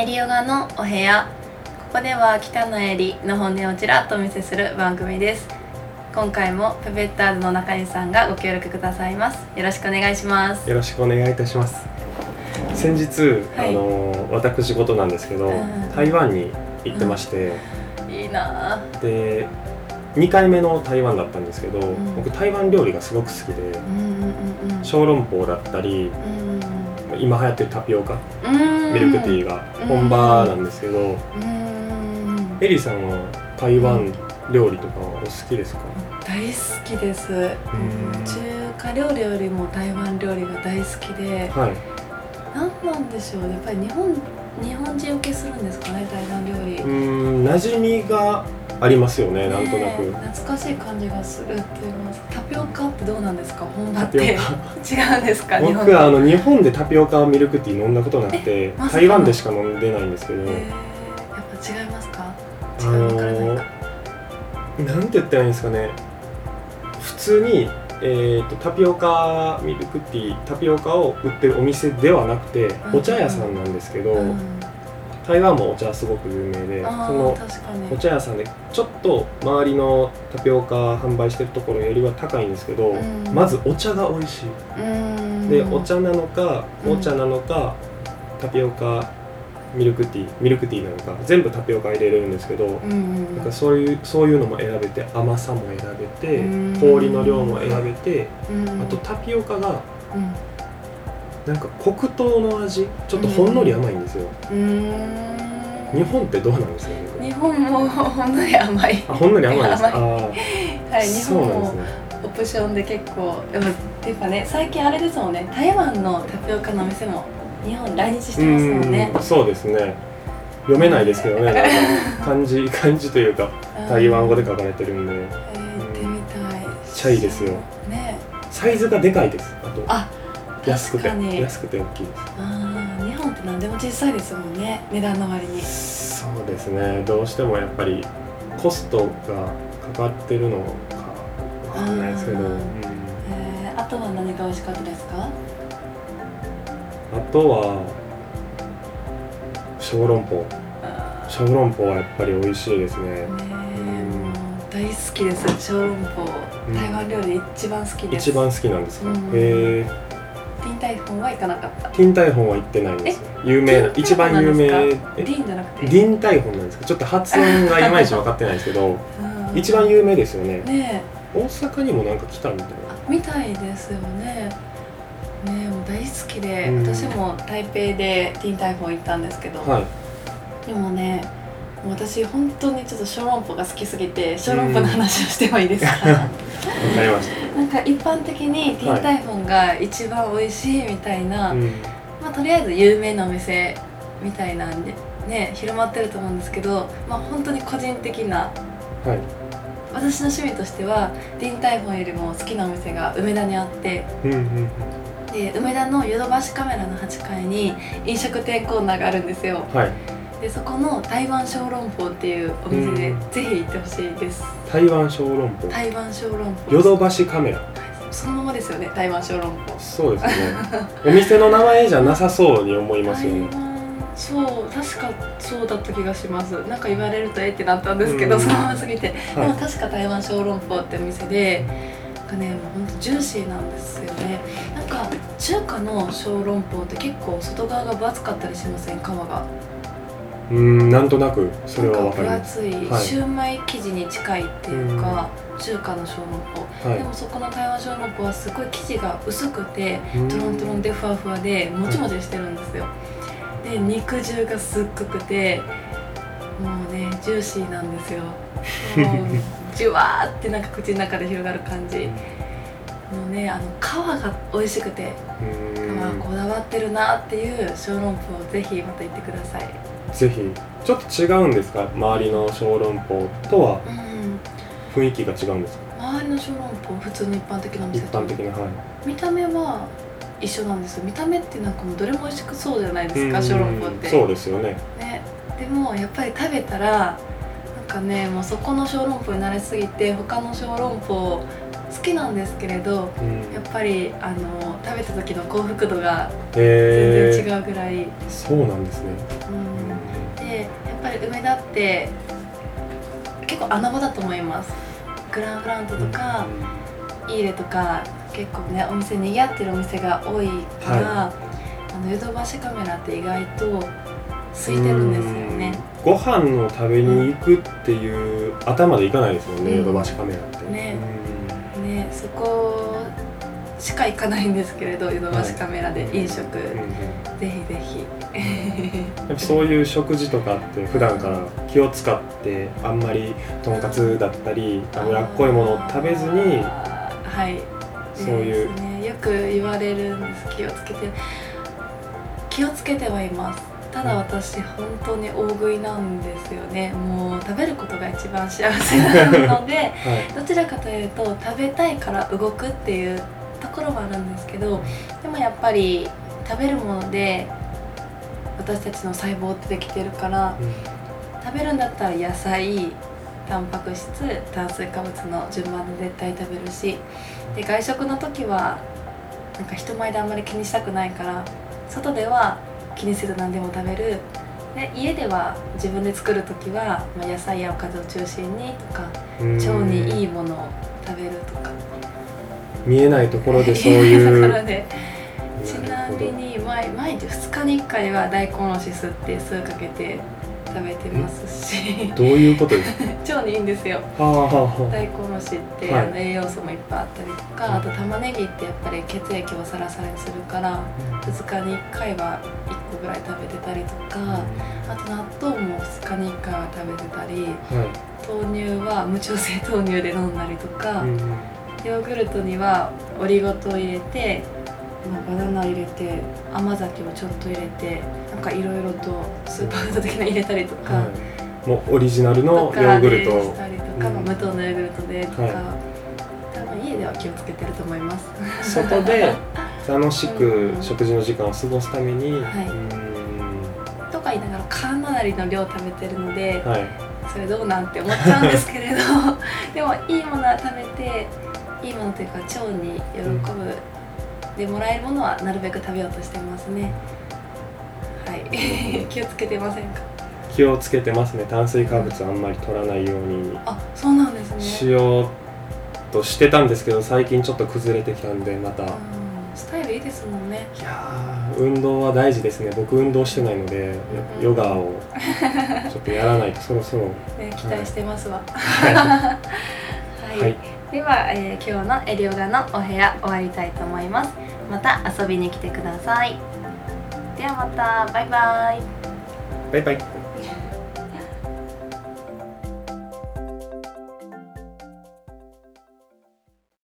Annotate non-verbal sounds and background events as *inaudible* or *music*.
エリヨガのお部屋。ここでは北野エリの本音をちらっとお見せする番組です。今回もペペッターズの中西さんがご協力くださいます。よろしくお願いします。よろしくお願いいたします。先日、はい。あの私事なんですけど、うん台湾に行ってまして、いいなあ。で2回目の台湾だったんですけど、ん。僕台湾料理がすごく好きでうんうんうん小籠包だったりうん今流行ってるタピオカ。うん。ミルクティーが。本場なんですけど、うん。エリさんは台湾料理とかお好きですか、大好きです、中華料理よりも台湾料理が大好きで。はい何なんでしょうやっぱり日本日本人受けするんですかね台湾料理、うーん馴染みがありますよねなんとなく、ねえ懐かしい感じがするっていうのは。タピオカってどうなんですか？本場って。オ *laughs* 違うんですか？日本僕はあの日本でタピオカミルクティー飲んだことなくてま台湾でしか飲んでないんですけど、えー、やっぱ違いますか？違あうわからないのか、なんて言ったらいいんですかね。普通に、えー、とタピオカミルクティータピオカを売ってるお店ではなくてうん。お茶屋さんなんですけど、うん、台湾もお茶すごく有名であそのお茶屋さんでちょっと周りのタピオカ販売してるところよりは高いんですけど、うん。まずお茶が美味しい。うん。でお茶なのかうん。紅茶なのか、タピオカミルクティーミルクティーなのか全部タピオカ入れれるんですけど、うんうんなんかそういうそういうのも選べて甘さも選べてうん。氷の量も選べてうん。あとタピオカがうん。なんか黒糖の味ちょっとほんのり甘いんですよ、うん。日本ってどうなんですかね日本もほんのり甘い。あほんのり甘いです。かあはいあ日本もオプションで結構でもっていうかね最近あれですもんね。台湾のタピオカのお店も日本来日してますもんね。うんそうですね。読めないですけどね。*laughs* 漢字漢字というか台湾語で書かれてるんで。えー行ってみたいちゃいですよ。ね。サイズがでかいです。あとあ安くて安くて大きいです。あー日本って何でも小さいですもんね。値段の割に。そうですね。どうしてもやっぱりコストがかかってるのかわかんないですけど、うん。えーあとは何が美味しかったですか？あとは小籠包。あ小籠包はやっぱり美味しいですね。大好きです小籠包。うん。台湾料理で一番好きです。一番好きなんですか、うん。へえ。ティンタイフォンは行かなかった。ティンタイフォンは行ってないんですよ。有名な一番有名。ディーンじゃなくて？ディンタイフォンなんですか？ちょっと発音がいまいち分かってないですけどうん。一番有名ですよね。ね大阪にもなんか来たみたいな。えみたいですよねねえもう大好きで、うん。私も台北でティンタイフォン行ったんですけど、はい。でもね私本当にちょっと小籠包が好きすぎて小籠包の話をしてもいいですか、*laughs* わかりましなんか一般的にティンタイフォンが一番美味しいみたいな、た、うん。まあ、とりあえず有名なお店みたいなんでね広まってると思うんですけど、まあ、本当に個人的なはい。私の趣味としてはディンタイフォンよりも好きなお店が梅田にあって。うんうんで梅田のヨドバシカメラの8階に飲食店コーナーがあるんですよ。うんはい。でそこの台湾小籠包っていうお店でうん。ぜひ行ってほしいです。台湾小籠包。台湾小籠包。ヨドバシカメラ。そのままですよね台湾小籠包。そうですね。お店の名前じゃなさそうに思いますよね。そう確かそうだった気がします。なんか言われるとえってなったんですけど、うん。そのまますぎて、はい。でも確か台湾小籠包ってお店でなんかねもうほんとジューシーなんですよね。なんか中華の小籠包って結構外側が分厚かったりしません？皮が。うんなんとなくそれはわかります。分厚い、はい。シューマイ生地に近いっていうか、中華の小籠包、はい。でもそこの台湾小籠包はすごい生地が薄くてうん。トロントロンでふわふわでもちもちしてるんですよ、で肉汁がすっごくてジューシーなんですよ。もうジュワーってなんか口の中で広がる感じ。もうねあの皮が美味しくてうん。まあこだわってるなっていう小籠包をぜひまた行ってください。ぜひ。ちょっと違うんですか？周りの小籠包とは？うん。雰囲気が違うんですか？周りの小籠包普通の一般的なお店一と般的なはい。見た目は一緒なんですよ。見た目ってなんかもうどれも美味しくそうじゃないですかうん。小籠包って。そうですよねねでもやっぱり食べたらなんかねもうそこの小籠包に慣れすぎて他の小籠包好好きなんですけれどうん。やっぱりあの食べた時の幸福度がえ全然違うぐらい、そうなんですね、うん。でやっぱり梅田って結構穴場だと思います。グランフラントとか、イーレとか結構ねお店にぎわってるお店が多いから、あのヨドバシカメラって意外と空いてるんですよね。うん。ご飯を食べに行くっていう頭で行かないですもんね。うん。ヨドバシカメラってねねそこしか行かないんですけれどヨドバシカメラで飲食、うんうん。ぜひぜひ。やっぱそういう食事とかって普段から気を使ってあんまりとんかつだったり脂っこいものを食べずにはい。そういう。ね、よく言われるんです。気をつけて気をつけてはいますただ私本当に大食いなんですよね。もう食べることが一番幸せなので *laughs* はい。どちらかというと食べたいから動くっていうところもあるんですけどでもやっぱり食べるもので私たちの細胞ってできてるから食べるんだったら野菜タンパク質炭水化物の順番で絶対食べるしで外食の時はなんか人前であんまり気にしたくないから外では気にせず何でも食べる。で家では自分で作る時は、まあ、野菜やおかずを中心にとかうん。腸にいいものを食べるとか。見えないところでそういうところでちなみに毎毎日2日に1回は大根おろし吸って酢かけて食べてますし。どういうことですか？*laughs* 腸にいいんですよ。大根おろしって、はい。あの栄養素もいっぱいあったりとか、あと玉ねぎってやっぱり血液をサラサラにするから2日に1回は1個ぐらい食べてたりとかあと納豆も2日に1回は食べてたりは豆乳は無調整豆乳で飲んだりとか、ヨーグルトにはオリゴ糖を入れて、まあ、バナナ入れて甘酒をちょっと入れてなんかいろいろとスーパーフード的な入れたりとか。はい。もうオリジナルのヨーグルト。でしたりとか、うん。まあ無糖のヨーグルトでとか、はい。多分家では気をつけてると思います。外で *laughs* 楽しく食事の時間を過ごすために、はい。うん。とか言いながらかなりの量食べてるので、はい。それどうなんて思っちゃうんですけれど *laughs* でもいいものは食べていいものというか腸に喜ぶ、でもらえるものはなるべく食べようとしてますね。はい。*laughs* 気をつけてませんか？気をつけてますね。炭水化物あんまり取らないように。あそうなんですね。しようとしてたんですけど最近ちょっと崩れてきたんでまた、いうん。スタイルいいですもんね。やー運動は大事ですね。僕運動してないのでやうん。ヨガを *laughs* ちょっとやらないとそろそろ。ね期待してますわ。は *laughs* はい、はいでは、えー今日のエリオガのお部屋終わりたいと思います。また遊びに来てください。ではまた。バイバイ。バイバイ。